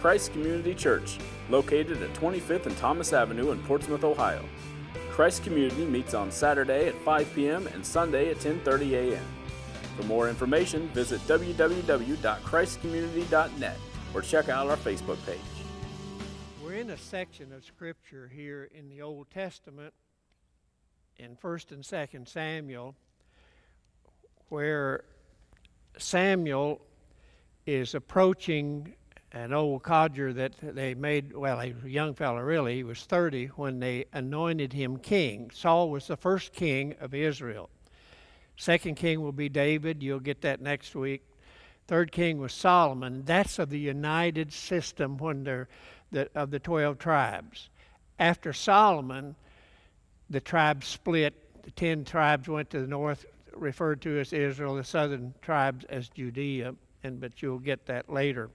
Christ Community Church, located at 25th and Thomas Avenue in Portsmouth, Ohio. Christ Community meets on Saturday at 5 p.m. and Sunday at 10:30 a.m. For more information, visit www.christcommunity.net or check out our Facebook page. We're in a section of scripture here in the Old Testament in 1st and 2nd Samuel where Samuel is approaching an old codger that they made, well, a young fellow really, he was 30 when they anointed him king. Saul was the first king of Israel. Second king will be David, you'll get that next week. Third king was Solomon. That's of the united system when they're the, of the 12 tribes. After Solomon, the tribes split. The 10 tribes went to the north, referred to as Israel, the southern tribes as Judea, and but you'll get that later.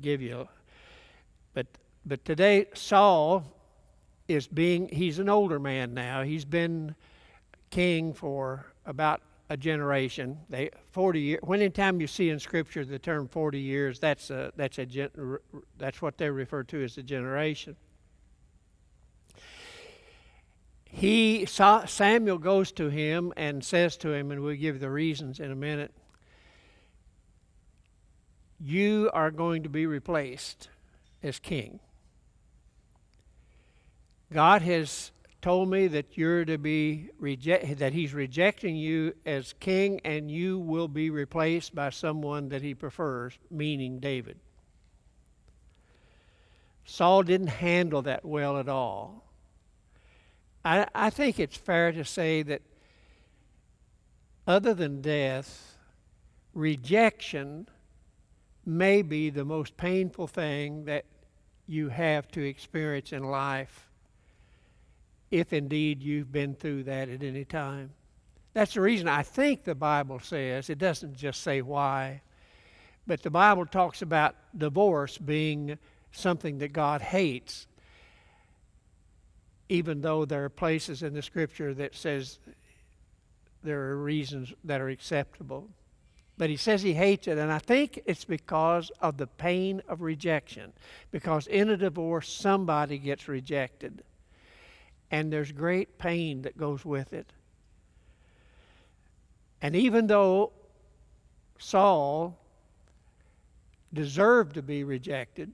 Give you. But but today Saul is being he's an older man now. He's been king for about a generation. They 40 years. When in time you see in Scripture the term 40 years, that's a that's a that's what they refer to as a generation. He Samuel goes to him and says to him, and we'll give the reasons in a minute you are going to be replaced as king. God has told me that you're to be that he's rejecting you as king and you will be replaced by someone that he prefers, meaning David. Saul didn't handle that well at all. I, I think it's fair to say that other than death, rejection may be the most painful thing that you have to experience in life, if indeed you've been through that at any time. That's the reason I think the Bible says, it doesn't just say why, but the Bible talks about divorce being something that God hates, even though there are places in the Scripture that says there are reasons that are acceptable. But he says he hates it, and I think it's because of the pain of rejection. Because in a divorce, somebody gets rejected, and there's great pain that goes with it. And even though Saul deserved to be rejected,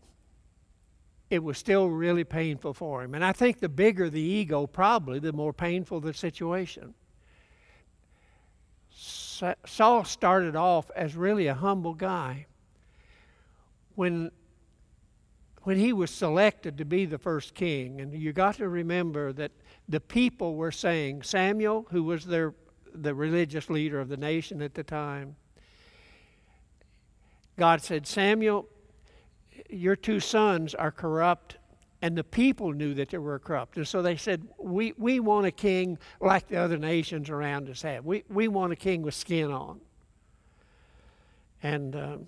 it was still really painful for him. And I think the bigger the ego, probably, the more painful the situation. Saul started off as really a humble guy. When, when he was selected to be the first king, and you got to remember that the people were saying, Samuel, who was their, the religious leader of the nation at the time, God said, Samuel, your two sons are corrupt and the people knew that they were corrupt. And so they said, We, we want a king like the other nations around us have. We, we want a king with skin on. And um,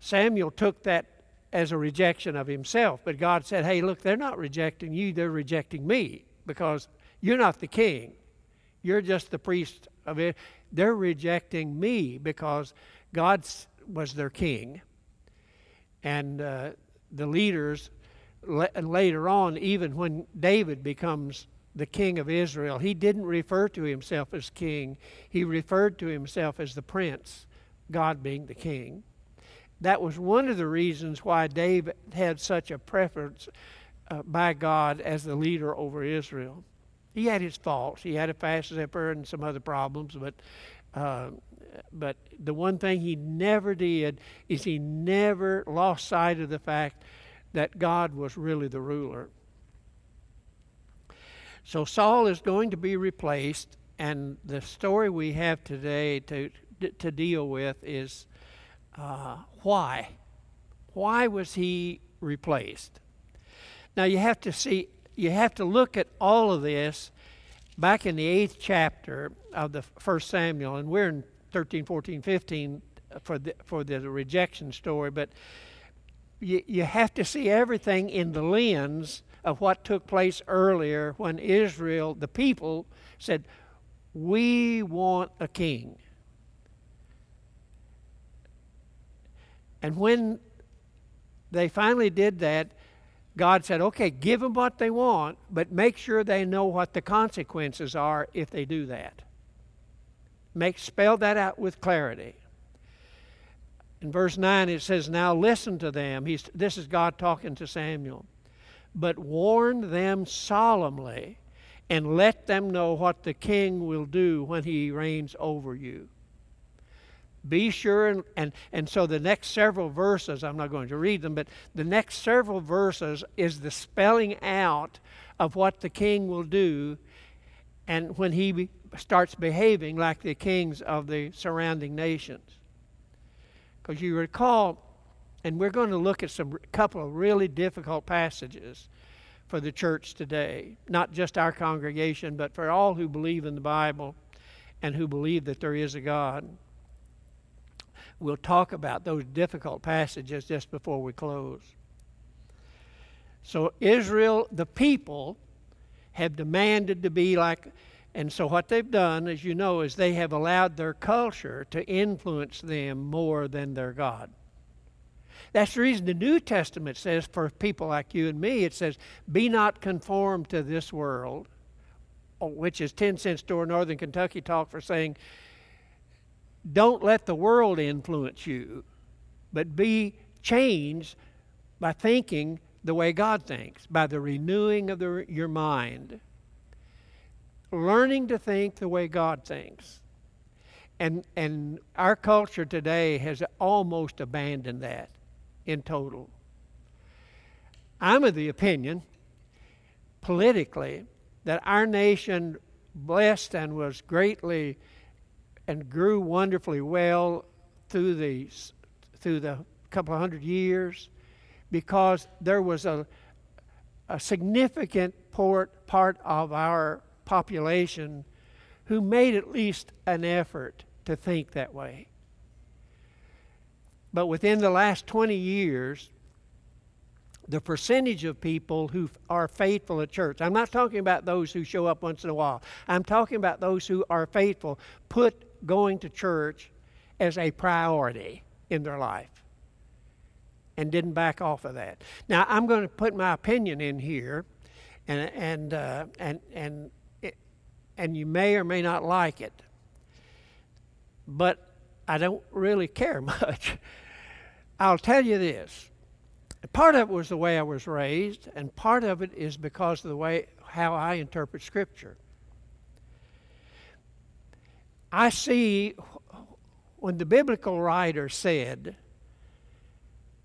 Samuel took that as a rejection of himself. But God said, Hey, look, they're not rejecting you, they're rejecting me because you're not the king. You're just the priest of it. They're rejecting me because God was their king. And uh, the leaders later on, even when David becomes the king of Israel, he didn't refer to himself as king. He referred to himself as the prince, God being the king. That was one of the reasons why David had such a preference uh, by God as the leader over Israel. He had his faults. He had a fast temper and some other problems, but uh, but the one thing he never did is he never lost sight of the fact that God was really the ruler. So Saul is going to be replaced, and the story we have today to to deal with is uh, why. Why was he replaced? Now you have to see, you have to look at all of this back in the eighth chapter of the First Samuel, and we're in 13, 14, 15 for the, for the rejection story, but you, you have to see everything in the lens of what took place earlier when Israel, the people, said, We want a king. And when they finally did that, God said, okay, give them what they want, but make sure they know what the consequences are if they do that. Make, spell that out with clarity. In verse 9, it says, Now listen to them. He's, this is God talking to Samuel. But warn them solemnly and let them know what the king will do when he reigns over you. Be sure, and, and, and so the next several verses, I'm not going to read them, but the next several verses is the spelling out of what the king will do and when he starts behaving like the kings of the surrounding nations. Because you recall, and we're going to look at some couple of really difficult passages for the church today, not just our congregation, but for all who believe in the Bible and who believe that there is a God. We'll talk about those difficult passages just before we close. So, Israel, the people, have demanded to be like, and so what they've done, as you know, is they have allowed their culture to influence them more than their God. That's the reason the New Testament says for people like you and me, it says, Be not conformed to this world, oh, which is 10 cent store Northern Kentucky talk for saying, don't let the world influence you, but be changed by thinking the way God thinks, by the renewing of the, your mind. Learning to think the way God thinks. And, and our culture today has almost abandoned that in total. I'm of the opinion, politically, that our nation blessed and was greatly and grew wonderfully well through the through the couple of hundred years because there was a a significant port, part of our population who made at least an effort to think that way. But within the last 20 years, the percentage of people who are faithful at church, I'm not talking about those who show up once in a while, I'm talking about those who are faithful, put going to church as a priority in their life and didn't back off of that. Now, I'm going to put my opinion in here, and, and, uh, and, and, and you may or may not like it, but I don't really care much. I'll tell you this. Part of it was the way I was raised, and part of it is because of the way how I interpret Scripture. I see when the biblical writer said,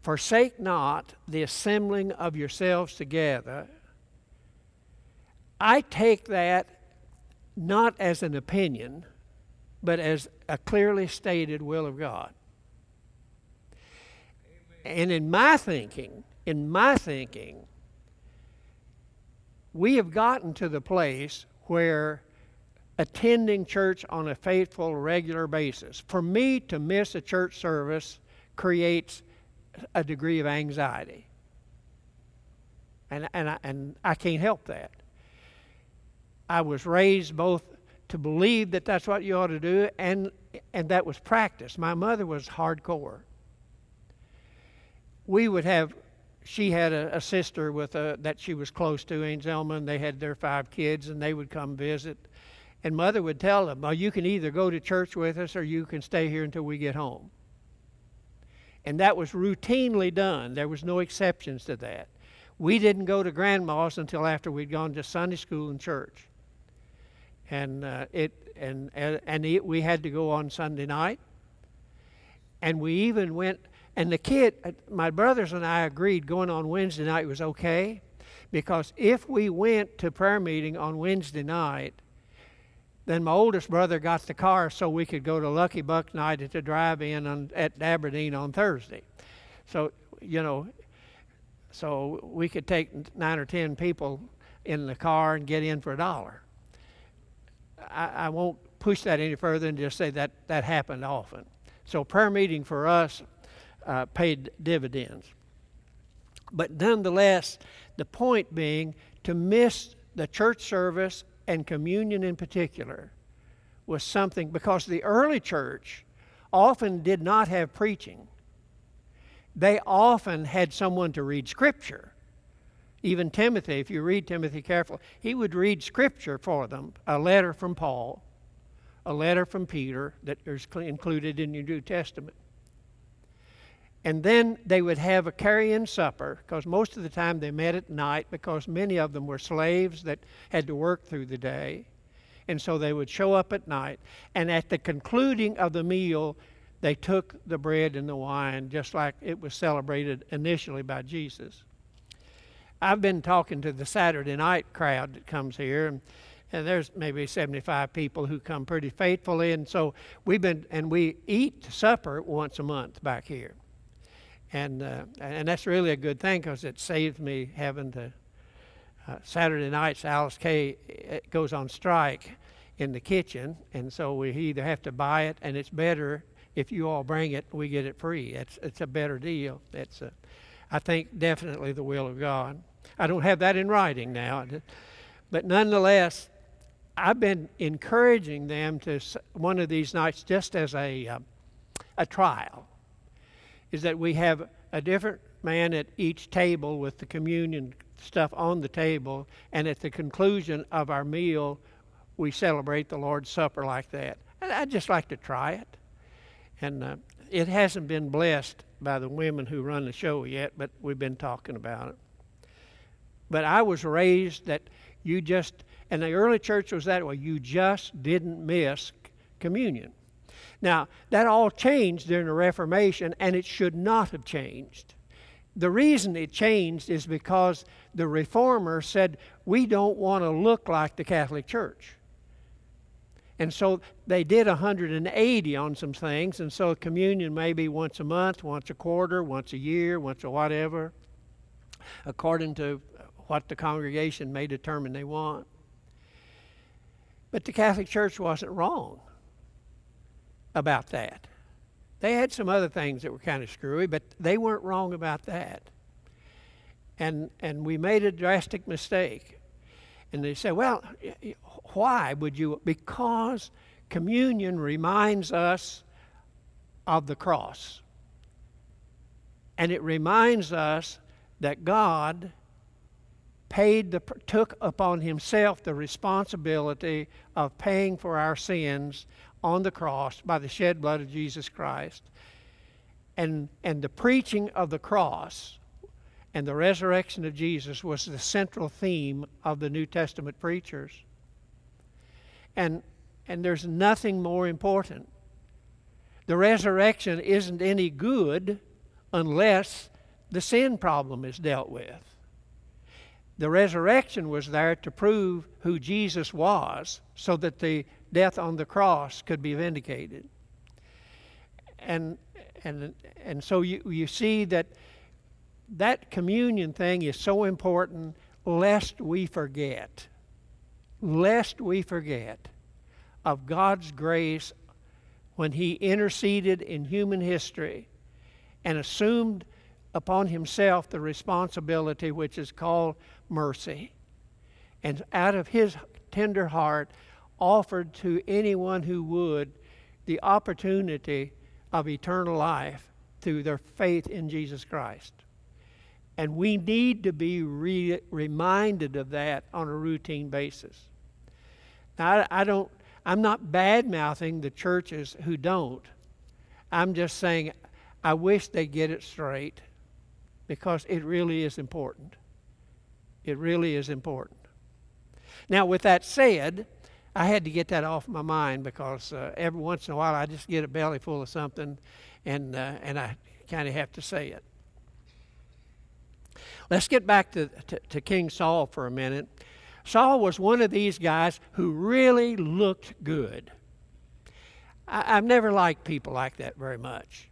Forsake not the assembling of yourselves together, I take that not as an opinion, but as a clearly stated will of God. Amen. And in my thinking, in my thinking, we have gotten to the place where attending church on a faithful, regular basis. For me to miss a church service creates a degree of anxiety. And, and, I, and I can't help that. I was raised both to believe that that's what you ought to do, and, and that was practice. My mother was hardcore. We would have, she had a, a sister with a, that she was close to, Ainsley and they had their five kids, and they would come visit and mother would tell them, well, you can either go to church with us or you can stay here until we get home. And that was routinely done. There was no exceptions to that. We didn't go to grandma's until after we'd gone to Sunday school and church. And uh, it and and it, we had to go on Sunday night. And we even went and the kid uh, my brothers and I agreed going on Wednesday night was okay because if we went to prayer meeting on Wednesday night, then my oldest brother got the car so we could go to Lucky Buck night at the drive-in on, at Aberdeen on Thursday. So you know, so we could take nine or ten people in the car and get in for a dollar. I, I won't push that any further and just say that that happened often. So prayer meeting for us uh, paid dividends. But nonetheless, the point being to miss the church service and communion in particular was something because the early church often did not have preaching. they often had someone to read Scripture. Even Timothy, if you read Timothy carefully, he would read Scripture for them, a letter from Paul, a letter from Peter that is included in your New Testament. And then they would have a carry in supper, because most of the time they met at night, because many of them were slaves that had to work through the day. And so they would show up at night. And at the concluding of the meal, they took the bread and the wine, just like it was celebrated initially by Jesus. I've been talking to the Saturday night crowd that comes here, and, and there's maybe 75 people who come pretty faithfully. And so we've been, and we eat supper once a month back here and uh, and that's really a good thing because it saves me having to. Uh, Saturday nights, Alice Kay uh, goes on strike in the kitchen, and so we either have to buy it, and it's better if you all bring it, we get it free. It's it's a better deal. It's a, I think definitely the will of God. I don't have that in writing now, but nonetheless, I've been encouraging them to one of these nights just as a uh, a trial is that we have a different man at each table with the communion stuff on the table, and at the conclusion of our meal, we celebrate the Lord's Supper like that. And I'd just like to try it. And uh, it hasn't been blessed by the women who run the show yet, but we've been talking about it. But I was raised that you just, and the early church was that way, you just didn't miss communion. Now, that all changed during the Reformation, and it should not have changed. The reason it changed is because the reformers said, we don't want to look like the Catholic Church. And so they did 180 on some things, and so communion maybe once a month, once a quarter, once a year, once a whatever, according to what the congregation may determine they want. But the Catholic Church wasn't wrong about that. They had some other things that were kind of screwy, but they weren't wrong about that. And and we made a drastic mistake. And they said, "Well, why would you because communion reminds us of the cross. And it reminds us that God paid the took upon himself the responsibility of paying for our sins on the cross by the shed blood of Jesus Christ. And, and the preaching of the cross and the resurrection of Jesus was the central theme of the New Testament preachers. And, and there's nothing more important. The resurrection isn't any good unless the sin problem is dealt with. The resurrection was there to prove who Jesus was so that the death on the cross could be vindicated. And, and, and so you, you see that that communion thing is so important lest we forget, lest we forget of God's grace when He interceded in human history and assumed upon Himself the responsibility which is called mercy. And out of His tender heart, offered to anyone who would the opportunity of eternal life through their faith in Jesus Christ. And we need to be re- reminded of that on a routine basis. Now, I, I don't, I'm not bad mouthing the churches who don't. I'm just saying I wish they get it straight because it really is important. It really is important. Now, with that said, I had to get that off my mind because uh, every once in a while I just get a belly full of something, and uh, and I kind of have to say it. Let's get back to, to, to King Saul for a minute. Saul was one of these guys who really looked good. I, I've never liked people like that very much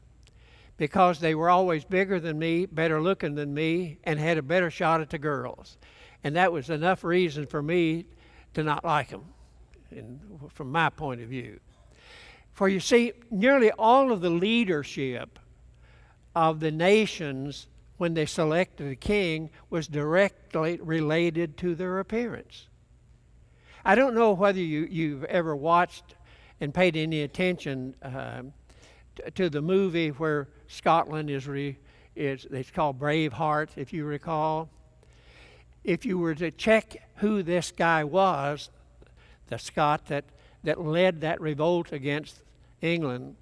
because they were always bigger than me, better looking than me, and had a better shot at the girls. And that was enough reason for me to not like them in, from my point of view. For you see, nearly all of the leadership of the nations when they selected a king was directly related to their appearance. I don't know whether you, you've ever watched and paid any attention uh, to the movie where Scotland is re, is it's called Braveheart, if you recall. If you were to check who this guy was, the Scot that, that led that revolt against England,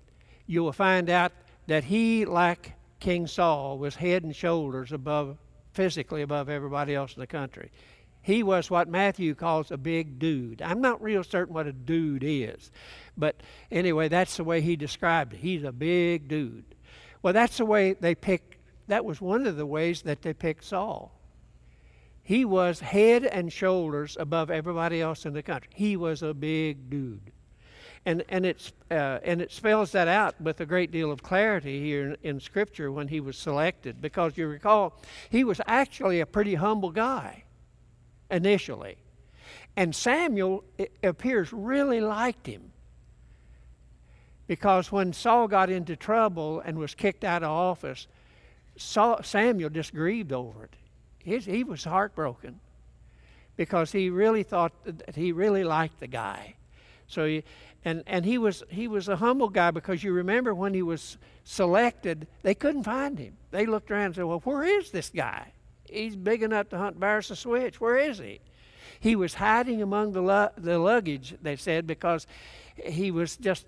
you will find out that he, like King Saul, was head and shoulders above, physically above everybody else in the country. He was what Matthew calls a big dude. I'm not real certain what a dude is, but anyway, that's the way he described it. He's a big dude. Well, that's the way they picked, that was one of the ways that they picked Saul. He was head and shoulders above everybody else in the country. He was a big dude. And, and, it's, uh, and it spells that out with a great deal of clarity here in, in Scripture when he was selected, because you recall, he was actually a pretty humble guy initially. And Samuel, appears, really liked him. Because when Saul got into trouble and was kicked out of office, Saul, Samuel just grieved over it he was heartbroken because he really thought that he really liked the guy. So he, and and he was he was a humble guy because you remember when he was selected, they couldn't find him. They looked around and said, "Well, where is this guy? He's big enough to hunt bears to switch. Where is he?" He was hiding among the lu- the luggage. They said because he was just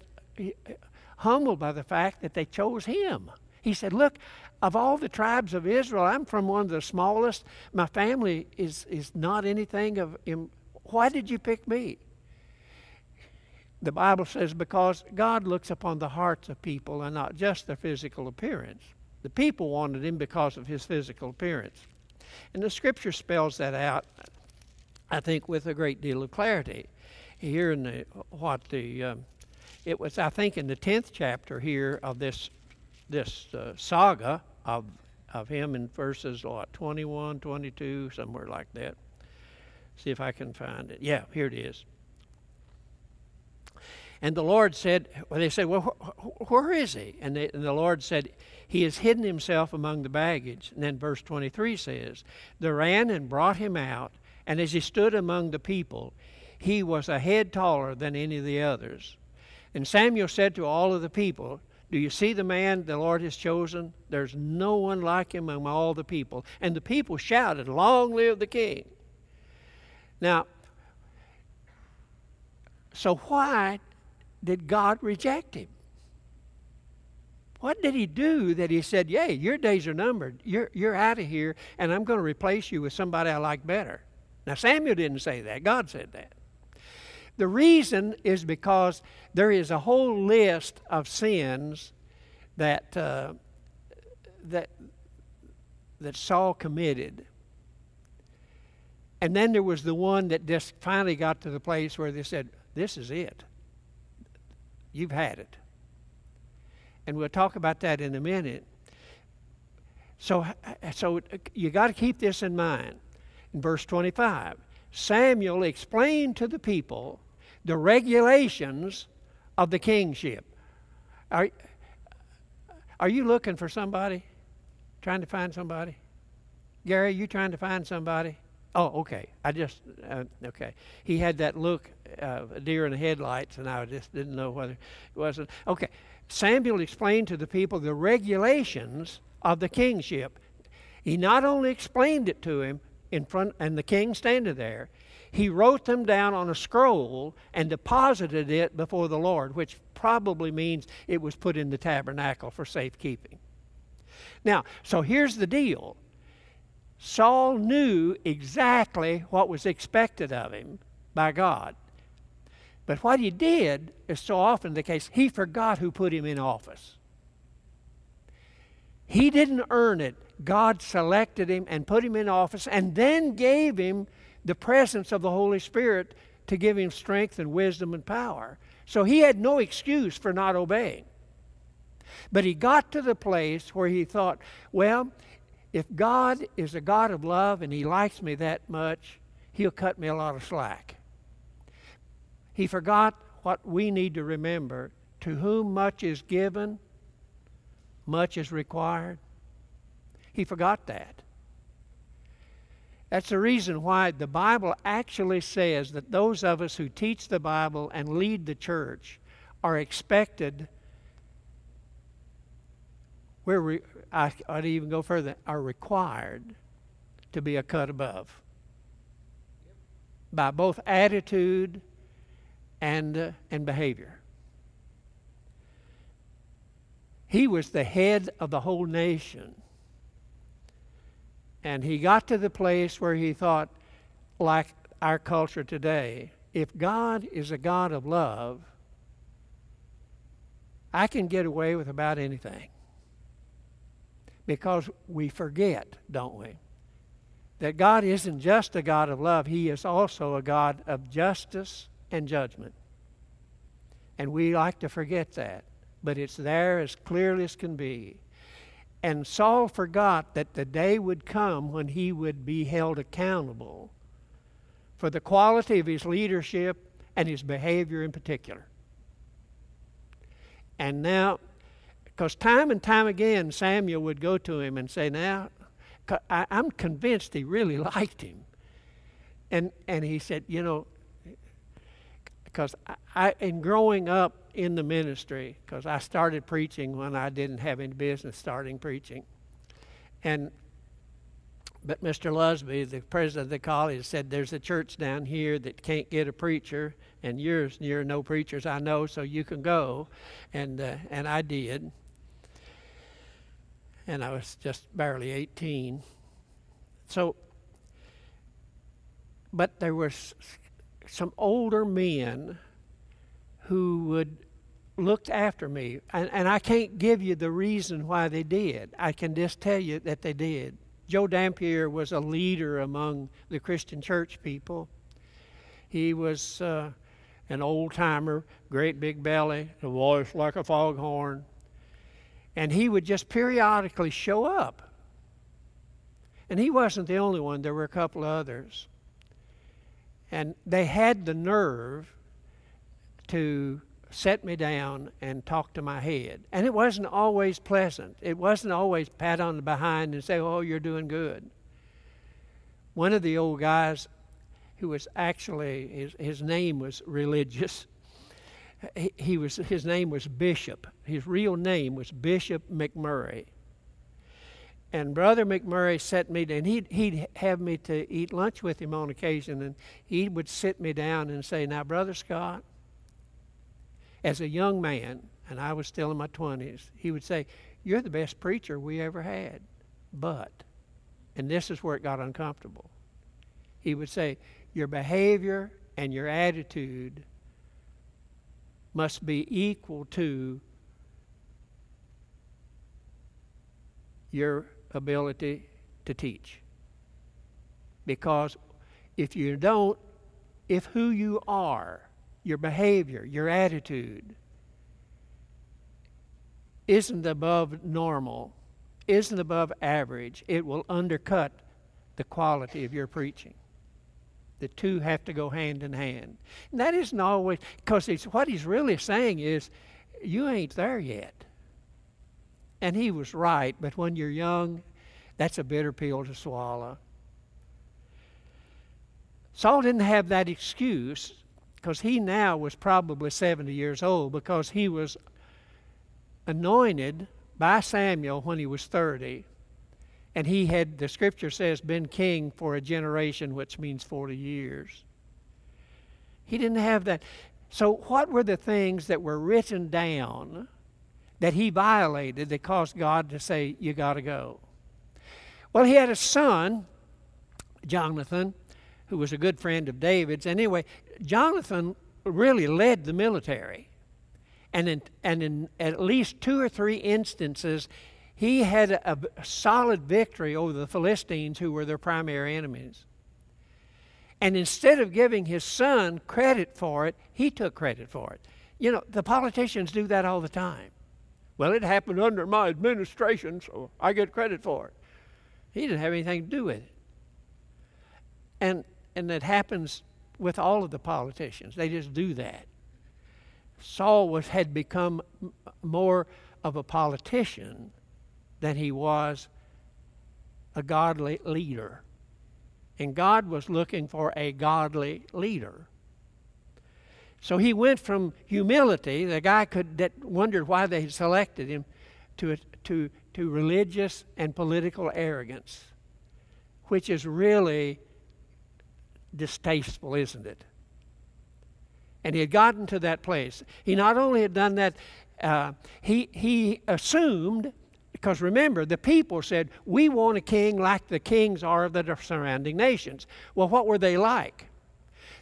humbled by the fact that they chose him. He said, "Look, of all the tribes of Israel, I'm from one of the smallest. My family is, is not anything of. Him why did you pick me? The Bible says because God looks upon the hearts of people and not just their physical appearance. The people wanted him because of his physical appearance. And the scripture spells that out, I think, with a great deal of clarity. Here in the, what the, um, it was, I think, in the 10th chapter here of this, this uh, saga, of, of him in verses, what, 21, 22, somewhere like that. See if I can find it. Yeah, here it is. And the Lord said, well, they said, well, wh- where is he? And, they, and the Lord said, he has hidden himself among the baggage. And then verse 23 says, They ran and brought him out, and as he stood among the people, he was a head taller than any of the others. And Samuel said to all of the people, do you see the man the Lord has chosen? There's no one like him among all the people. And the people shouted, Long live the king. Now, so why did God reject him? What did he do that he said, Yay, your days are numbered. You're, you're out of here, and I'm going to replace you with somebody I like better? Now, Samuel didn't say that. God said that. The reason is because there is a whole list of sins that uh, that that Saul committed. And then there was the one that just finally got to the place where they said, This is it. You've had it. And we'll talk about that in a minute. So, so you got to keep this in mind. In verse 25, Samuel explained to the people the regulations of the kingship. Are, are you looking for somebody? Trying to find somebody? Gary, you trying to find somebody? Oh, okay. I just, uh, okay. He had that look, uh, a deer in the headlights, and I just didn't know whether it wasn't. Okay. Samuel explained to the people the regulations of the kingship. He not only explained it to him in front, and the king standing there, he wrote them down on a scroll and deposited it before the Lord, which probably means it was put in the tabernacle for safekeeping. Now, so here's the deal Saul knew exactly what was expected of him by God. But what he did is so often the case, he forgot who put him in office. He didn't earn it. God selected him and put him in office and then gave him the presence of the Holy Spirit to give him strength and wisdom and power. So he had no excuse for not obeying. But he got to the place where he thought, well, if God is a God of love and he likes me that much, he'll cut me a lot of slack. He forgot what we need to remember to whom much is given, much is required. He forgot that. That's the reason why the Bible actually says that those of us who teach the Bible and lead the church are expected, where we're I, I'd even go further, are required to be a cut above by both attitude and, uh, and behavior. He was the head of the whole nation. And he got to the place where he thought, like our culture today, if God is a God of love, I can get away with about anything. Because we forget, don't we? That God isn't just a God of love, He is also a God of justice and judgment. And we like to forget that, but it's there as clearly as can be. And Saul forgot that the day would come when he would be held accountable for the quality of his leadership and his behavior in particular. And now, because time and time again, Samuel would go to him and say, Now, I, am convinced he really liked him. And, and he said, You know, because I, in growing up in the ministry, because I started preaching when I didn't have any business starting preaching. And but Mr. Lusby, the president of the college, said there's a church down here that can't get a preacher, and you're near no preachers I know, so you can go. And uh, and I did. And I was just barely 18. So, but there was some older men who would looked after me, and, and I can't give you the reason why they did. I can just tell you that they did. Joe Dampier was a leader among the Christian church people. He was uh, an old timer, great big belly, a voice like a foghorn. And he would just periodically show up. And he wasn't the only one, there were a couple others. And they had the nerve to set me down and talk to my head. And it wasn't always pleasant. It wasn't always pat on the behind and say, Oh, you're doing good. One of the old guys who was actually, his, his name was religious. He, he was, his name was Bishop. His real name was Bishop McMurray. And Brother McMurray set me down. He'd, he'd have me to eat lunch with him on occasion, and he would sit me down and say, Now, Brother Scott, as a young man, and I was still in my 20s, he would say, You're the best preacher we ever had. But, and this is where it got uncomfortable, he would say, Your behavior and your attitude must be equal to your ability to teach. Because if you don't, if who you are your behavior, your attitude isn't above normal, isn't above average, it will undercut the quality of your preaching. The two have to go hand in hand. And that isn't always, because what he's really saying is, you ain't there yet. And he was right, but when you're young, that's a bitter pill to swallow. Saul didn't have that excuse because he now was probably 70 years old because he was anointed by Samuel when he was 30. And he had, the scripture says, been king for a generation, which means 40 years. He didn't have that. So, what were the things that were written down that he violated that caused God to say, You got to go? Well, he had a son, Jonathan, who was a good friend of David's. Anyway, Jonathan really led the military. And in, and in at least two or three instances, he had a, a solid victory over the Philistines, who were their primary enemies. And instead of giving his son credit for it, he took credit for it. You know, the politicians do that all the time. Well, it happened under my administration, so I get credit for it. He didn't have anything to do with it. And and it happens with all of the politicians. They just do that. Saul was, had become more of a politician than he was a godly leader. And God was looking for a godly leader. So he went from humility, the guy could, that wondered why they selected him, to, to, to religious and political arrogance, which is really distasteful, isn't it? And he had gotten to that place. He not only had done that, uh, he, he assumed, because remember, the people said, We want a king like the kings are of the surrounding nations. Well, what were they like?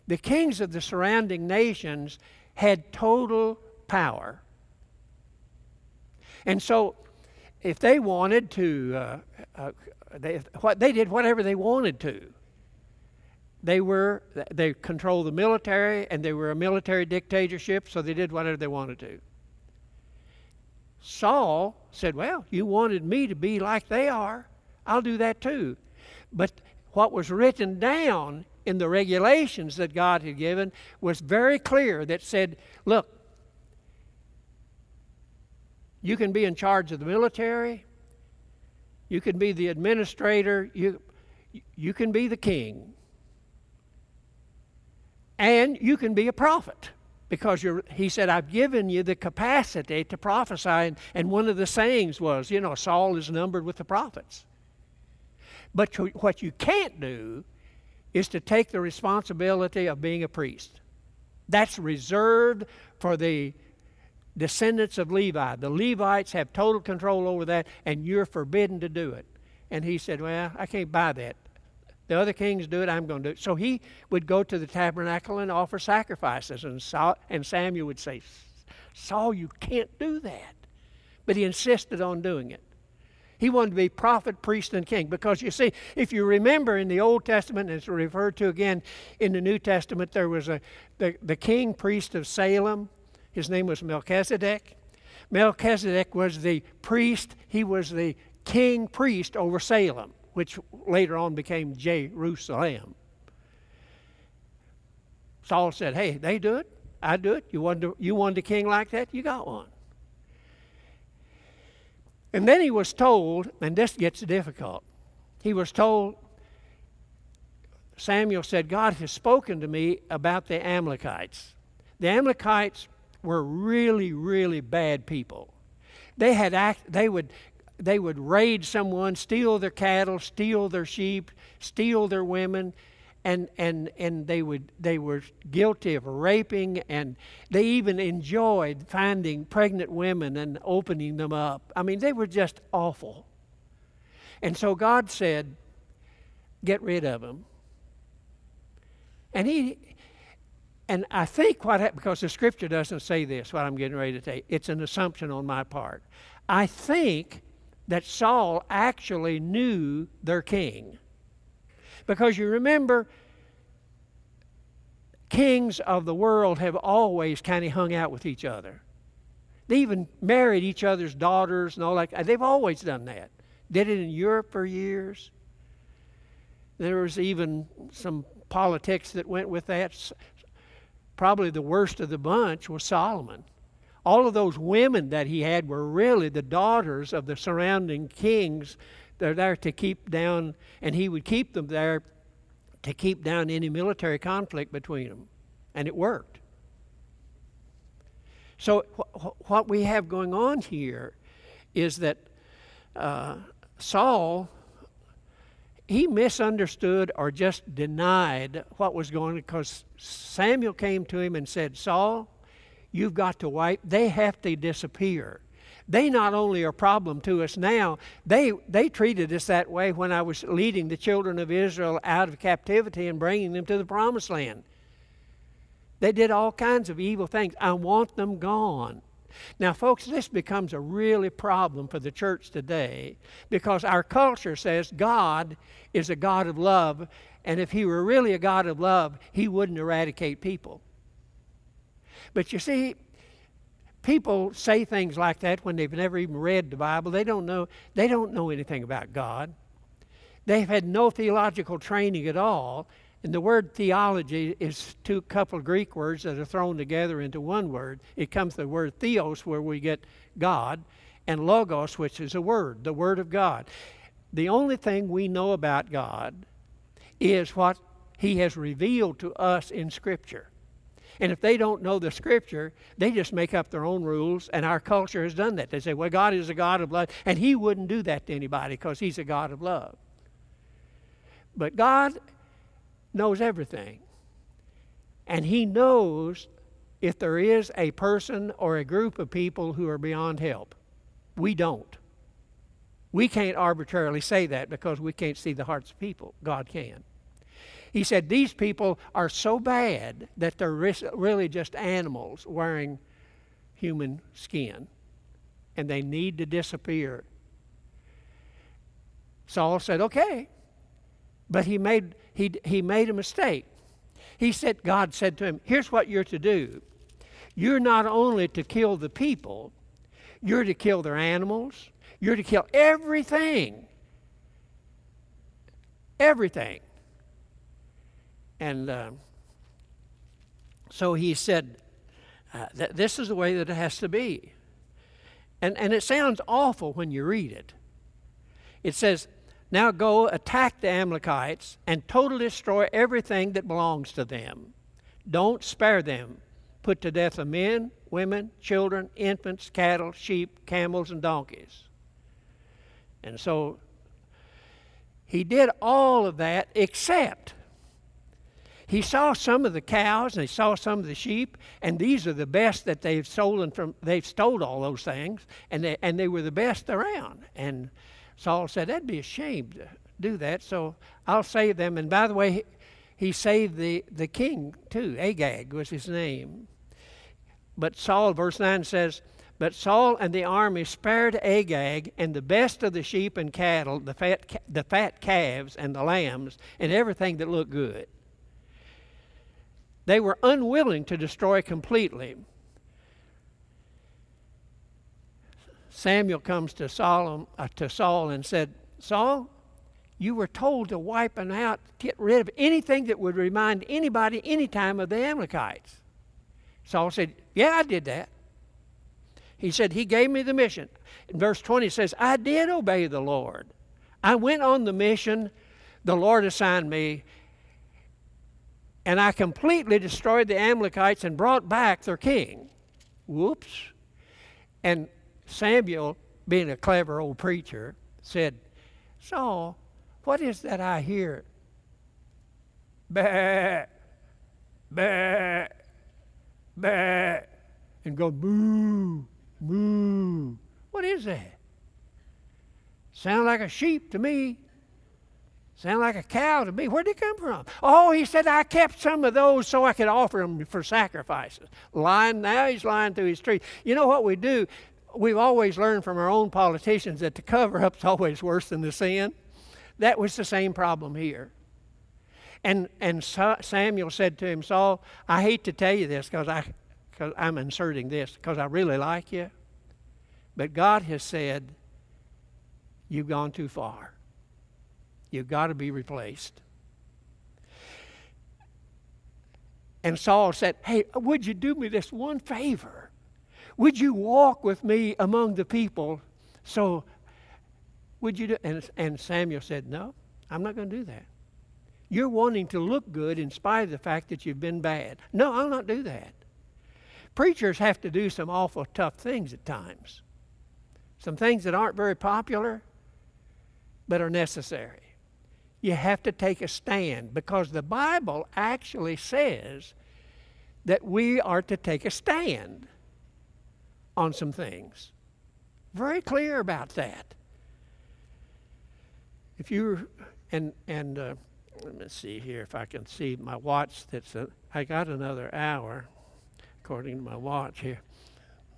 The kings of the surrounding nations had total power. And so, if they wanted to, uh, uh, they, what, they did whatever they wanted to. They were they controlled the military, and they were a military dictatorship, so they did whatever they wanted to. Saul said, "Well, you wanted me to be like they are. I'll do that too." But what was written down in the regulations that God had given was very clear that said, "Look, you can be in charge of the military. You can be the administrator. You, you can be the king. And you can be a prophet because he said, I've given you the capacity to prophesy. And, and one of the sayings was, you know, Saul is numbered with the prophets. But what you can't do is to take the responsibility of being a priest. That's reserved for the descendants of Levi. The Levites have total control over that, and you're forbidden to do it. And he said, Well, I can't buy that. The other kings do it, I'm going to do it. So he would go to the tabernacle and offer sacrifices. And, Saul, and Samuel would say, Saul, you can't do that. But he insisted on doing it. He wanted to be prophet, priest, and king. Because you see, if you remember in the Old Testament, and it's referred to again in the New Testament, there was a the, the king priest of Salem. His name was Melchizedek. Melchizedek was the priest, he was the king priest over Salem which later on became Jerusalem. Saul said, Hey, they do it. I do it. You want, to, you want a king like that? You got one. And then he was told, and this gets difficult. He was told, Samuel said, God has spoken to me about the Amalekites. The Amalekites were really, really bad people. They had act, they would they would raid someone, steal their cattle, steal their sheep, steal their women, and and and they would they were guilty of raping, and they even enjoyed finding pregnant women and opening them up. I mean, they were just awful. And so God said, "Get rid of them." And he and I think what happened, because the scripture doesn't say this, what I'm getting ready to say, it's an assumption on my part. I think that Saul actually knew their king. Because you remember, kings of the world have always kind of hung out with each other. They even married each other's daughters and all that. Uh, they've always done that. Did it in Europe for years. There was even some politics that went with that. Probably the worst of the bunch was Solomon all of those women that he had were really the daughters of the surrounding kings. They're there to keep down, and he would keep them there to keep down any military conflict between them. And it worked. So, wh- what we have going on here is that uh, Saul, he misunderstood or just denied what was going on because Samuel came to him and said, Saul, you've got to wipe, they have to disappear. They not only are a problem to us now, they, they treated us that way when I was leading the children of Israel out of captivity and bringing them to the promised land. They did all kinds of evil things. I want them gone. Now, folks, this becomes a really problem for the church today because our culture says God is a God of love, and if He were really a God of love, He wouldn't eradicate people. But you see, people say things like that when they've never even read the Bible. They don't know, they don't know anything about God. They've had no theological training at all. And the word theology is two couple Greek words that are thrown together into one word. It comes from the word theos, where we get God, and logos, which is a word, the word of God. The only thing we know about God is what He has revealed to us in Scripture. And if they don't know the scripture, they just make up their own rules, and our culture has done that. They say, well, God is a God of love, and He wouldn't do that to anybody because He's a God of love. But God knows everything. And He knows if there is a person or a group of people who are beyond help. We don't. We can't arbitrarily say that because we can't see the hearts of people. God can. He said, These people are so bad that they're really just animals wearing human skin, and they need to disappear. Saul said, Okay. But he made, he, he made a mistake. He said, God said to him, Here's what you're to do. You're not only to kill the people, you're to kill their animals, you're to kill everything. Everything. And uh, so he said, uh, this is the way that it has to be. And, and it sounds awful when you read it. It says, Now go attack the Amalekites and totally destroy everything that belongs to them. Don't spare them. Put to death the men, women, children, infants, cattle, sheep, camels, and donkeys. And so he did all of that except he saw some of the cows and he saw some of the sheep, and these are the best that they've stolen from. They've stole all those things, and they, and they were the best around. And Saul said, "That'd be a shame to do that. So I'll save them." And by the way, he, he saved the the king too. Agag was his name. But Saul, verse nine says. But Saul and the army spared Agag and the best of the sheep and cattle, the fat, the fat calves and the lambs, and everything that looked good. They were unwilling to destroy completely. Samuel comes to Saul, uh, to Saul and said, Saul, you were told to wipe and out, get rid of anything that would remind anybody anytime of the Amalekites. Saul said, Yeah, I did that. He said, He gave me the mission. In verse 20 says, I did obey the Lord. I went on the mission the Lord assigned me, and I completely destroyed the Amalekites and brought back their king. Whoops. And Samuel, being a clever old preacher, said, Saul, what is that I hear? Bah, bah, bah, and go moo, moo. What is that? Sound like a sheep to me. Sound like a cow to me. Where'd they come from? Oh, he said, I kept some of those so I could offer them for sacrifices. Lying, now he's lying through his teeth. You know what we do? We've always learned from our own politicians that the cover up's always worse than the sin. That was the same problem here. And, and Samuel said to him, Saul, I hate to tell you this because I'm inserting this because I really like you. But God has said, You've gone too far. You've got to be replaced. And Saul said, Hey, would you do me this one favor? Would you walk with me among the people? So, would you do? And, and Samuel said, No, I'm not going to do that. You're wanting to look good in spite of the fact that you've been bad. No, I'll not do that. Preachers have to do some awful tough things at times. Some things that aren't very popular, but are necessary you have to take a stand because the Bible actually says that we are to take a stand on some things. Very clear about that. If you and and uh, let me see here if I can see my watch. That's a, I got another hour, according to my watch here.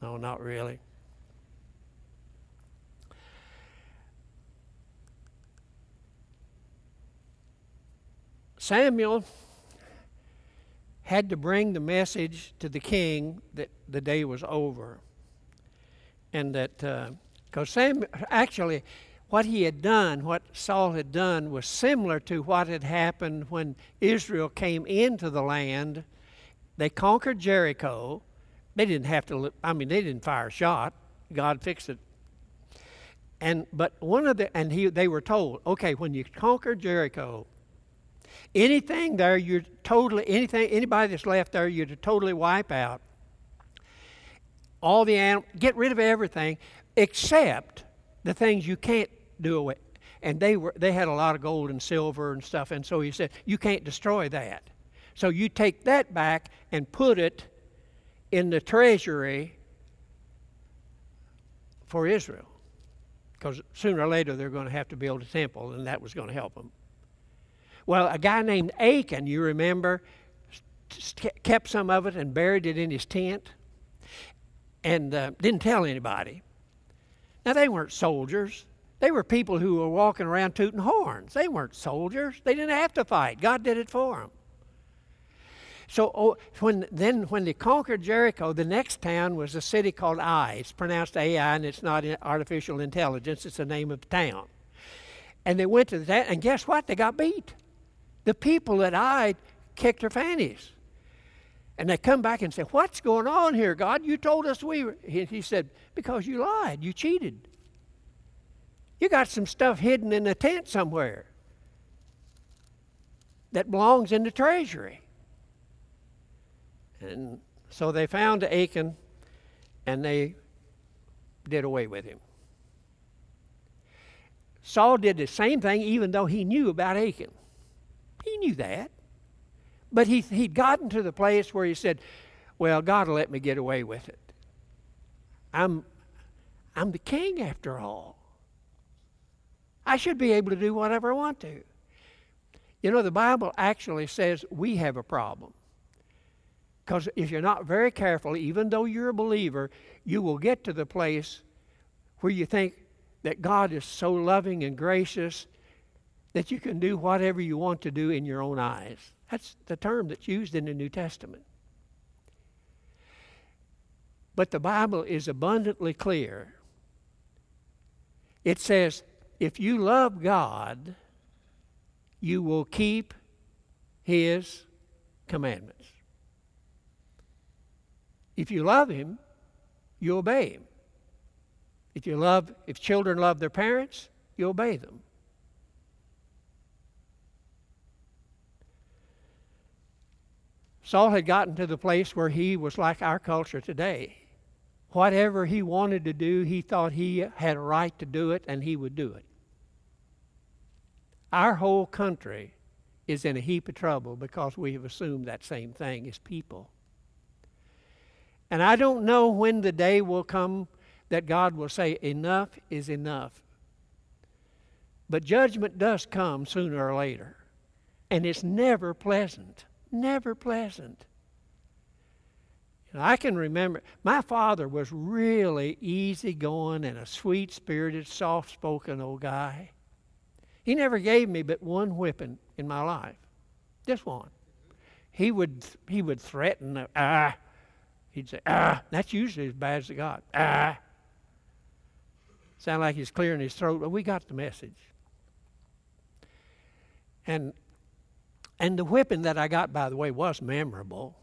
No, not really. Samuel had to bring the message to the king that the day was over. And that, because uh, Sam, actually, what he had done, what Saul had done, was similar to what had happened when Israel came into the land. They conquered Jericho. They didn't have to, I mean, they didn't fire a shot. God fixed it. And, but one of the, and he, they were told, okay, when you conquer Jericho, Anything there, you're totally, anything, anybody that's left there, you're to totally wipe out. All the animals, get rid of everything except the things you can't do away. And they were, they had a lot of gold and silver and stuff, and so he said, you can't destroy that. So you take that back and put it in the treasury for Israel. Because sooner or later they're going to have to build a temple, and that was going to help them. Well, a guy named Achan, you remember, kept some of it and buried it in his tent and uh, didn't tell anybody. Now, they weren't soldiers. They were people who were walking around tooting horns. They weren't soldiers. They didn't have to fight. God did it for them. So oh, when then when they conquered Jericho, the next town was a city called Ai. It's pronounced Ai, and it's not artificial intelligence. It's the name of the town. And they went to that, and guess what? They got beat. The people at Ai kicked their fannies. And they come back and say, What's going on here, God? You told us we were. He, he said, Because you lied. You cheated. You got some stuff hidden in a tent somewhere that belongs in the treasury. And so they found Achan and they did away with him. Saul did the same thing even though he knew about Achan. He knew that. But he, he'd gotten to the place where he said, Well, God will let me get away with it. I'm, I'm the king after all. I should be able to do whatever I want to. You know, the Bible actually says we have a problem. Because if you're not very careful, even though you're a believer, you will get to the place where you think that God is so loving and gracious that you can do whatever you want to do in your own eyes. That's the term that's used in the New Testament. But the Bible is abundantly clear. It says, if you love God, you will keep His commandments. If you love him, you obey him. If you love if children love their parents, you obey them. Saul had gotten to the place where he was like our culture today. Whatever he wanted to do, he thought he had a right to do it and he would do it. Our whole country is in a heap of trouble because we have assumed that same thing as people. And I don't know when the day will come that God will say, enough is enough. But judgment does come sooner or later. And it's never pleasant. Never pleasant. I can remember, my father was really easygoing and a sweet spirited, soft spoken old guy. He never gave me but one whipping in my life. Just one. He would, he would threaten, ah, He'd say, ah. That's usually as bad as it got. Ah. Sound like he's clearing his throat, but we got the message. And and the whipping that I got, by the way, was memorable.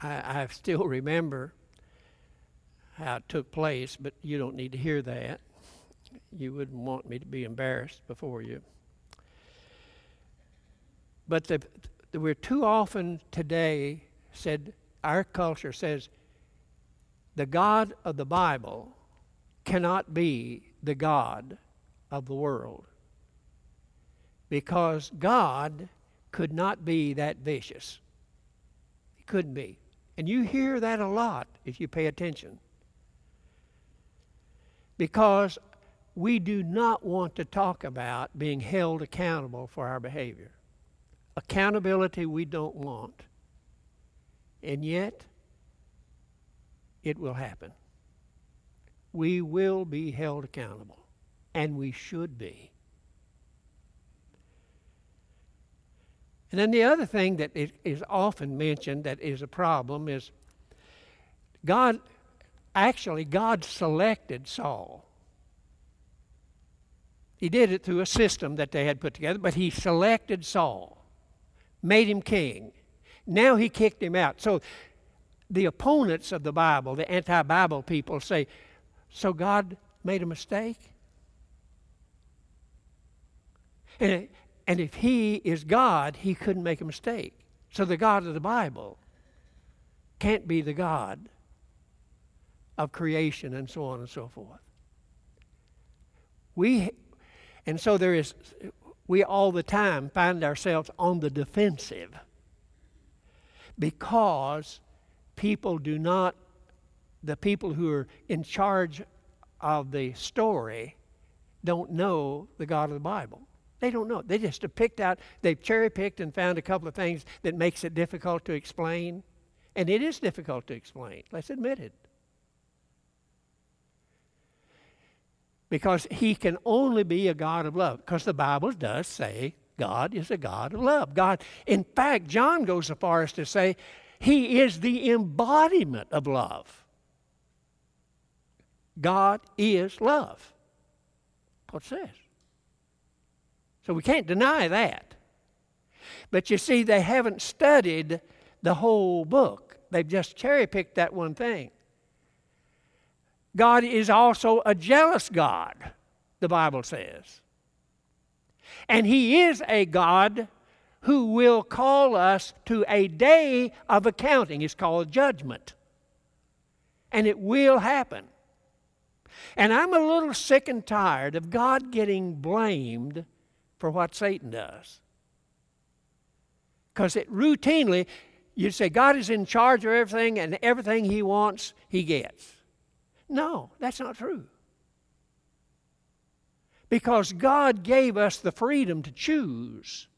I, I still remember how it took place, but you don't need to hear that. You wouldn't want me to be embarrassed before you. But the, the, we're too often today said, our culture says, the God of the Bible cannot be the God of the world. Because God could not be that vicious. He couldn't be. And you hear that a lot if you pay attention. Because we do not want to talk about being held accountable for our behavior. Accountability we don't want. And yet, it will happen. We will be held accountable, and we should be. And then the other thing that is often mentioned that is a problem is God, actually, God selected Saul. He did it through a system that they had put together, but he selected Saul, made him king. Now he kicked him out. So the opponents of the Bible, the anti Bible people, say, So God made a mistake? And, And if He is God, He couldn't make a mistake. So the God of the Bible can't be the God of creation and so on and so forth. We, and so there is, we all the time find ourselves on the defensive because people do not, the people who are in charge of the story don't know the God of the Bible. They don't know. They just have picked out, they've cherry picked and found a couple of things that makes it difficult to explain. And it is difficult to explain. Let's admit it. Because he can only be a God of love. Because the Bible does say God is a God of love. God, in fact, John goes so far as to say he is the embodiment of love. God is love. What says. So we can't deny that. But you see, they haven't studied the whole book, they've just cherry picked that one thing. God is also a jealous God, the Bible says. And He is a God who will call us to a day of accounting. It's called judgment. And it will happen. And I'm a little sick and tired of God getting blamed for what Satan does. Because it routinely, you say God is in charge of everything and everything he wants, he gets. No, that's not true. Because God gave us the freedom to choose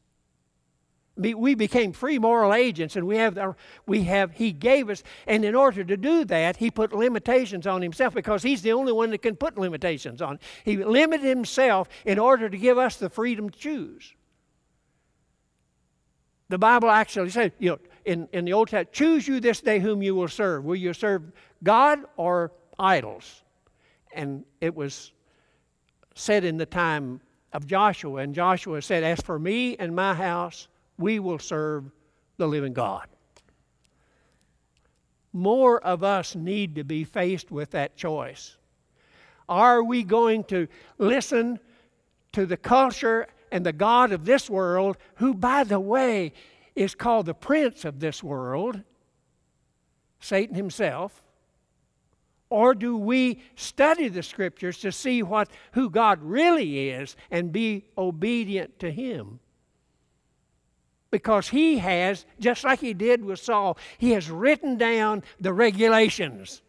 we became free moral agents and we have, we have he gave us and in order to do that he put limitations on himself because he's the only one that can put limitations on. He limited himself in order to give us the freedom to choose. The bible actually says you know in, in the old testament choose you this day whom you will serve. Will you serve god or idols? And it was said in the time of joshua and joshua said as for me and my house we will serve the living God. More of us need to be faced with that choice. Are we going to listen to the culture and the God of this world, who, by the way, is called the prince of this world, Satan himself? Or do we study the scriptures to see what, who God really is and be obedient to him? Because he has, just like he did with Saul, he has written down the regulations.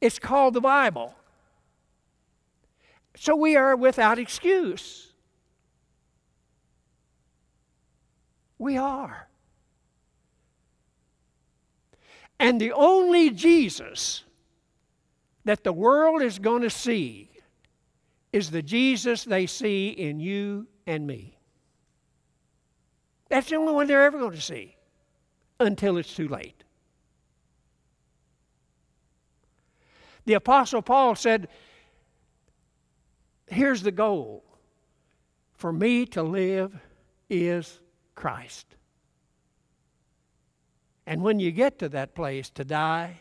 It's called the Bible. So we are without excuse. We are. And the only Jesus that the world is going to see is the Jesus they see in you and me. That's the only one they're ever going to see until it's too late. The Apostle Paul said, Here's the goal for me to live is Christ. And when you get to that place, to die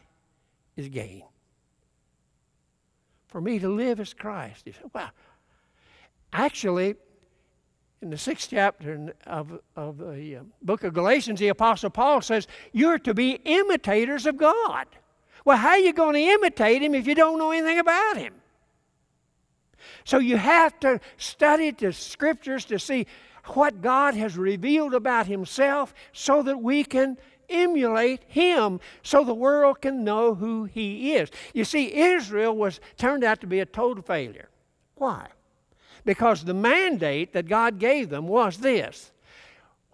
is gain. For me to live is Christ. You say, well, actually, in the sixth chapter of, of the uh, book of Galatians, the Apostle Paul says, You're to be imitators of God. Well, how are you going to imitate Him if you don't know anything about Him? So you have to study the scriptures to see what God has revealed about Himself so that we can emulate Him so the world can know who He is. You see, Israel was turned out to be a total failure. Why? Because the mandate that God gave them was this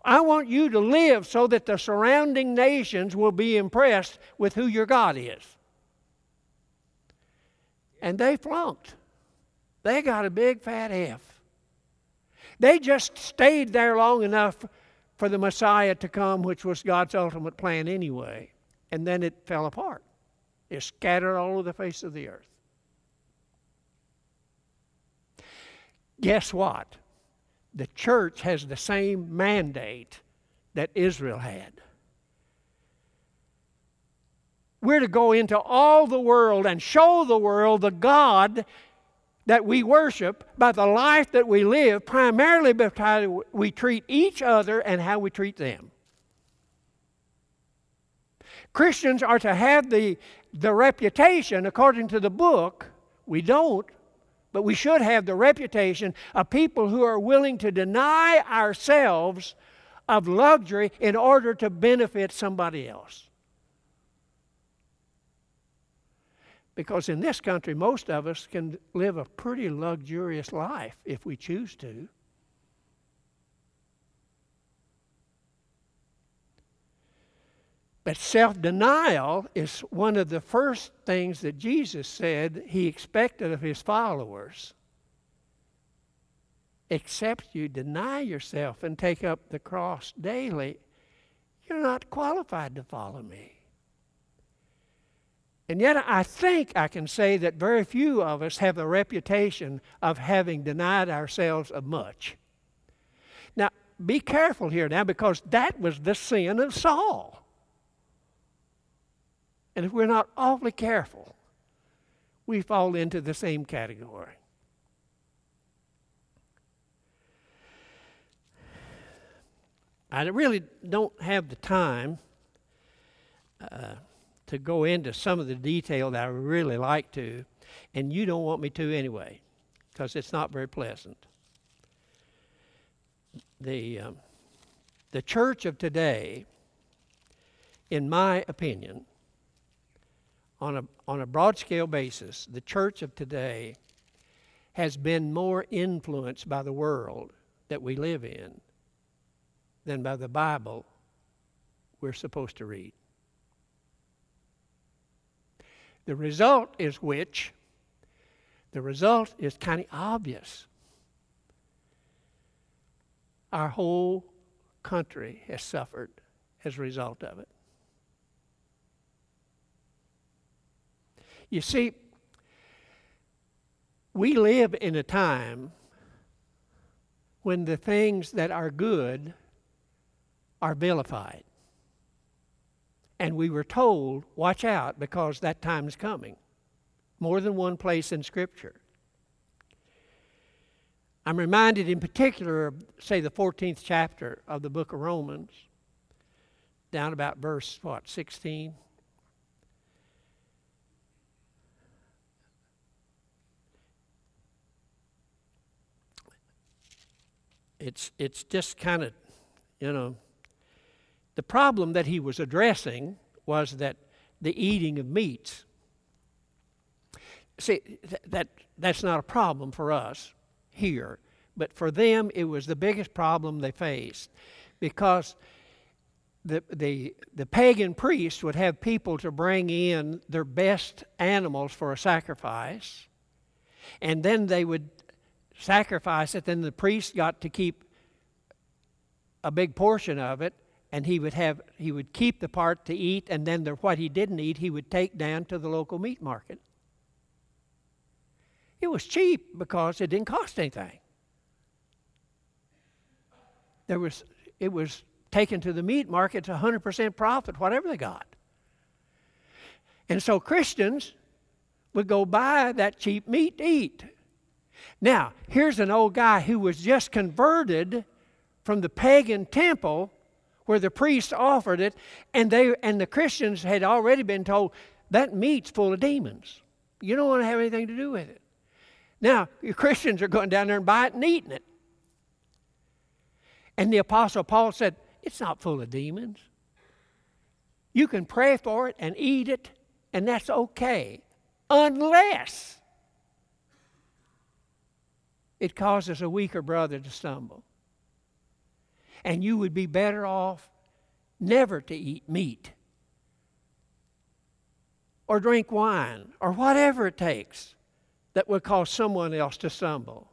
I want you to live so that the surrounding nations will be impressed with who your God is. And they flunked. They got a big fat F. They just stayed there long enough for the Messiah to come, which was God's ultimate plan anyway. And then it fell apart. It scattered all over the face of the earth. Guess what? The church has the same mandate that Israel had. We're to go into all the world and show the world the God that we worship, by the life that we live, primarily by how we treat each other and how we treat them. Christians are to have the, the reputation, according to the book, we don't, but we should have the reputation of people who are willing to deny ourselves of luxury in order to benefit somebody else. Because in this country, most of us can live a pretty luxurious life if we choose to. But self denial is one of the first things that Jesus said he expected of his followers. Except you deny yourself and take up the cross daily, you're not qualified to follow me. And yet, I think I can say that very few of us have the reputation of having denied ourselves of much. Now, be careful here now because that was the sin of Saul. And if we're not awfully careful, we fall into the same category. I really don't have the time uh, to go into some of the detail that I really like to, and you don't want me to anyway, because it's not very pleasant. The, um, the church of today, in my opinion, on a, on a broad scale basis, the church of today has been more influenced by the world that we live in than by the Bible we're supposed to read. The result is which? The result is kind of obvious. Our whole country has suffered as a result of it. You see, we live in a time when the things that are good are vilified. And we were told, watch out because that time is coming. More than one place in Scripture. I'm reminded in particular of, say, the 14th chapter of the book of Romans, down about verse, what, 16? It's it's just kind of, you know, the problem that he was addressing was that the eating of meats. See, th- that that's not a problem for us here, but for them it was the biggest problem they faced, because the, the, the pagan priests would have people to bring in their best animals for a sacrifice, and then they would sacrifice it, then the priest got to keep a big portion of it, and he would have he would keep the part to eat, and then the, what he didn't eat he would take down to the local meat market. It was cheap because it didn't cost anything. There was it was taken to the meat market to 100% profit, whatever they got. And so Christians would go buy that cheap meat to eat. Now, here's an old guy who was just converted from the pagan temple where the priests offered it, and they and the Christians had already been told that meat's full of demons. You don't want to have anything to do with it. Now, your Christians are going down there and buying it and eating it. And the Apostle Paul said, It's not full of demons. You can pray for it and eat it, and that's okay, unless it causes a weaker brother to stumble. And you would be better off never to eat meat or drink wine or whatever it takes that would cause someone else to stumble.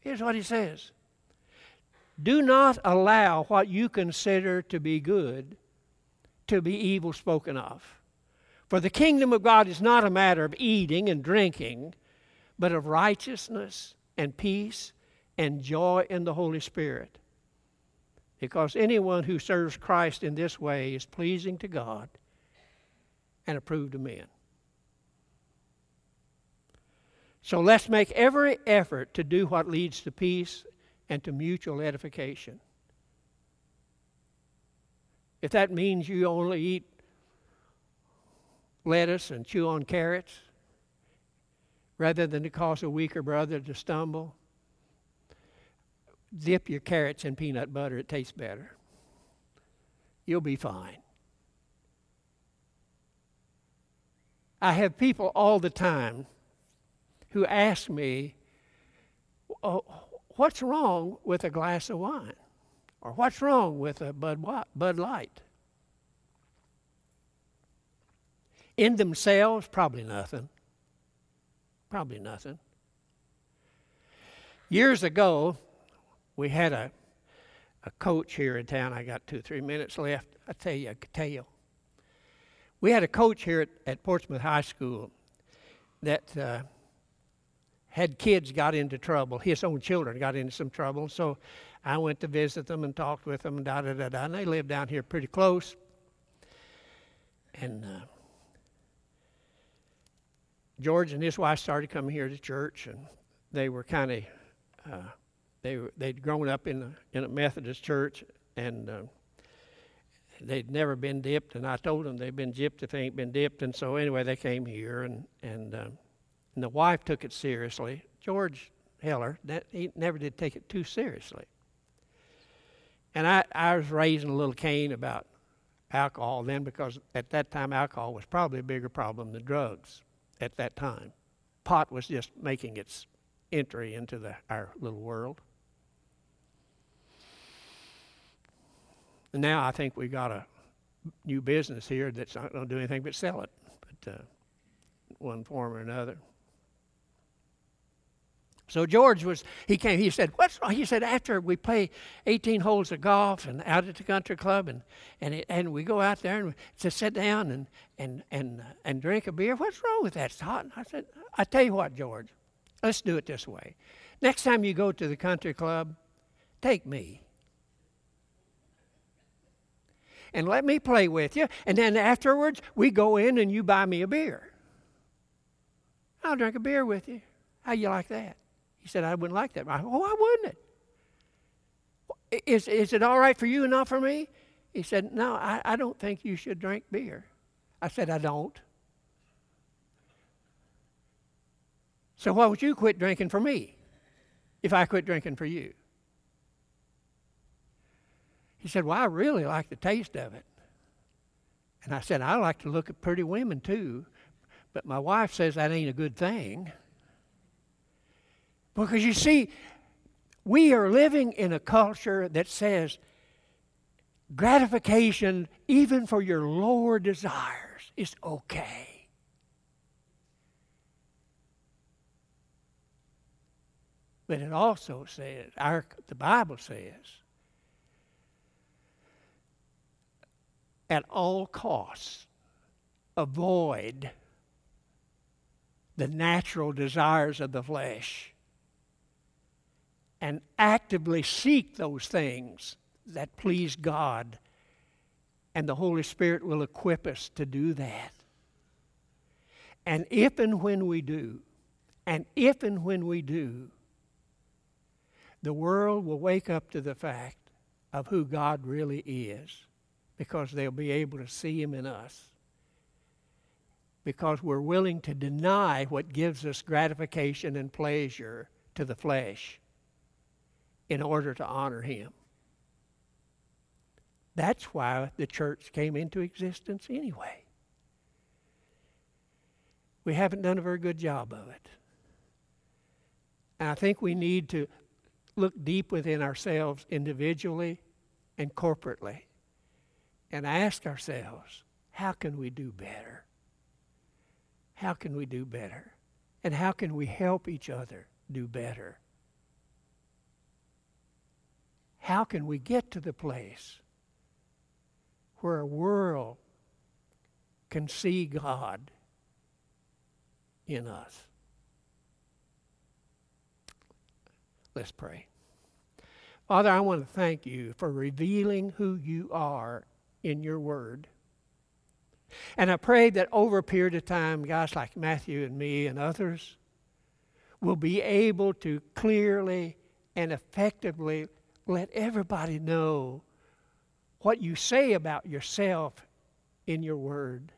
Here's what he says Do not allow what you consider to be good to be evil spoken of. For the kingdom of God is not a matter of eating and drinking, but of righteousness and peace and joy in the Holy Spirit. Because anyone who serves Christ in this way is pleasing to God and approved of men. So let's make every effort to do what leads to peace and to mutual edification. If that means you only eat lettuce and chew on carrots rather than to cause a weaker brother to stumble, dip your carrots in peanut butter, it tastes better. You'll be fine. I have people all the time who ask me, oh, What's wrong with a glass of wine? Or what's wrong with a Bud, Bud Light? In themselves, probably nothing. Probably nothing. Years ago, we had a, a coach here in town. I got two three minutes left. I tell you a tale. We had a coach here at, at Portsmouth High School that uh, had kids got into trouble. His own children got into some trouble. So I went to visit them and talked with them and da da da da. And they lived down here pretty close. And uh, George and his wife started coming here to church, and they were kind of uh, they they'd grown up in a, in a Methodist church, and uh, they'd never been dipped. And I told them they'd been dipped if they ain't been dipped. And so anyway, they came here, and and uh, and the wife took it seriously. George Heller, that, he never did take it too seriously. And I, I was raising a little Cain about alcohol then because at that time alcohol was probably a bigger problem than drugs at that time. Pot was just making its entry into the, our little world. And now I think we've got a new business here that's not going to do anything but sell it, but uh, one form or another. So George was, he came, he said, what's wrong? He said, after we play 18 holes of golf and out at the country club and, and, it, and we go out there and to sit down and, and, and, and drink a beer, what's wrong with that? It's hot. And I said, I tell you what, George, let's do it this way. Next time you go to the country club, take me. And let me play with you. And then afterwards, we go in and you buy me a beer. I'll drink a beer with you. How you like that? He said, I wouldn't like that. I, oh, why wouldn't it? Is, is it all right for you and not for me? He said, No, I, I don't think you should drink beer. I said, I don't. So why would you quit drinking for me if I quit drinking for you? He said, Well, I really like the taste of it. And I said, I like to look at pretty women too, but my wife says that ain't a good thing. Because you see, we are living in a culture that says gratification, even for your lower desires, is okay. But it also says, our, the Bible says, at all costs, avoid the natural desires of the flesh and actively seek those things that please God. And the Holy Spirit will equip us to do that. And if and when we do, and if and when we do, the world will wake up to the fact of who God really is because they'll be able to see Him in us. Because we're willing to deny what gives us gratification and pleasure to the flesh in order to honor him. That's why the church came into existence anyway. We haven't done a very good job of it. And I think we need to look deep within ourselves individually and corporately and ask ourselves, how can we do better? How can we do better? And how can we help each other do better? How can we get to the place where a world can see God in us? Let's pray. Father, I want to thank you for revealing who you are in your word. And I pray that over a period of time, guys like Matthew and me and others will be able to clearly and effectively let everybody know what you say about yourself in your word.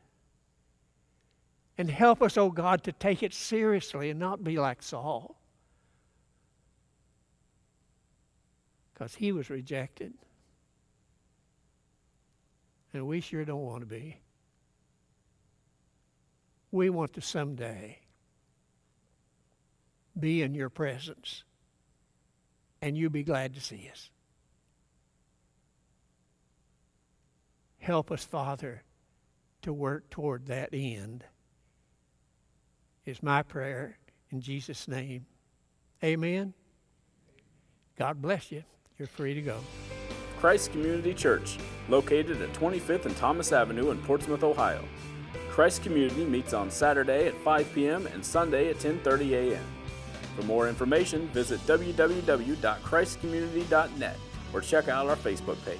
And help us, oh God, to take it seriously and not be like Saul. Because he was rejected. And we sure don't want to be. We want to someday be in your presence and you'll be glad to see us. Help us, Father, to work toward that end, is my prayer in Jesus' name. Amen. God bless you. You're free to go. Christ Community Church, located at 25th and Thomas Avenue in Portsmouth, Ohio. Christ Community meets on Saturday at 5 p.m. and Sunday at 10:30 a.m. For more information, visit www.christcommunity.net or check out our Facebook page.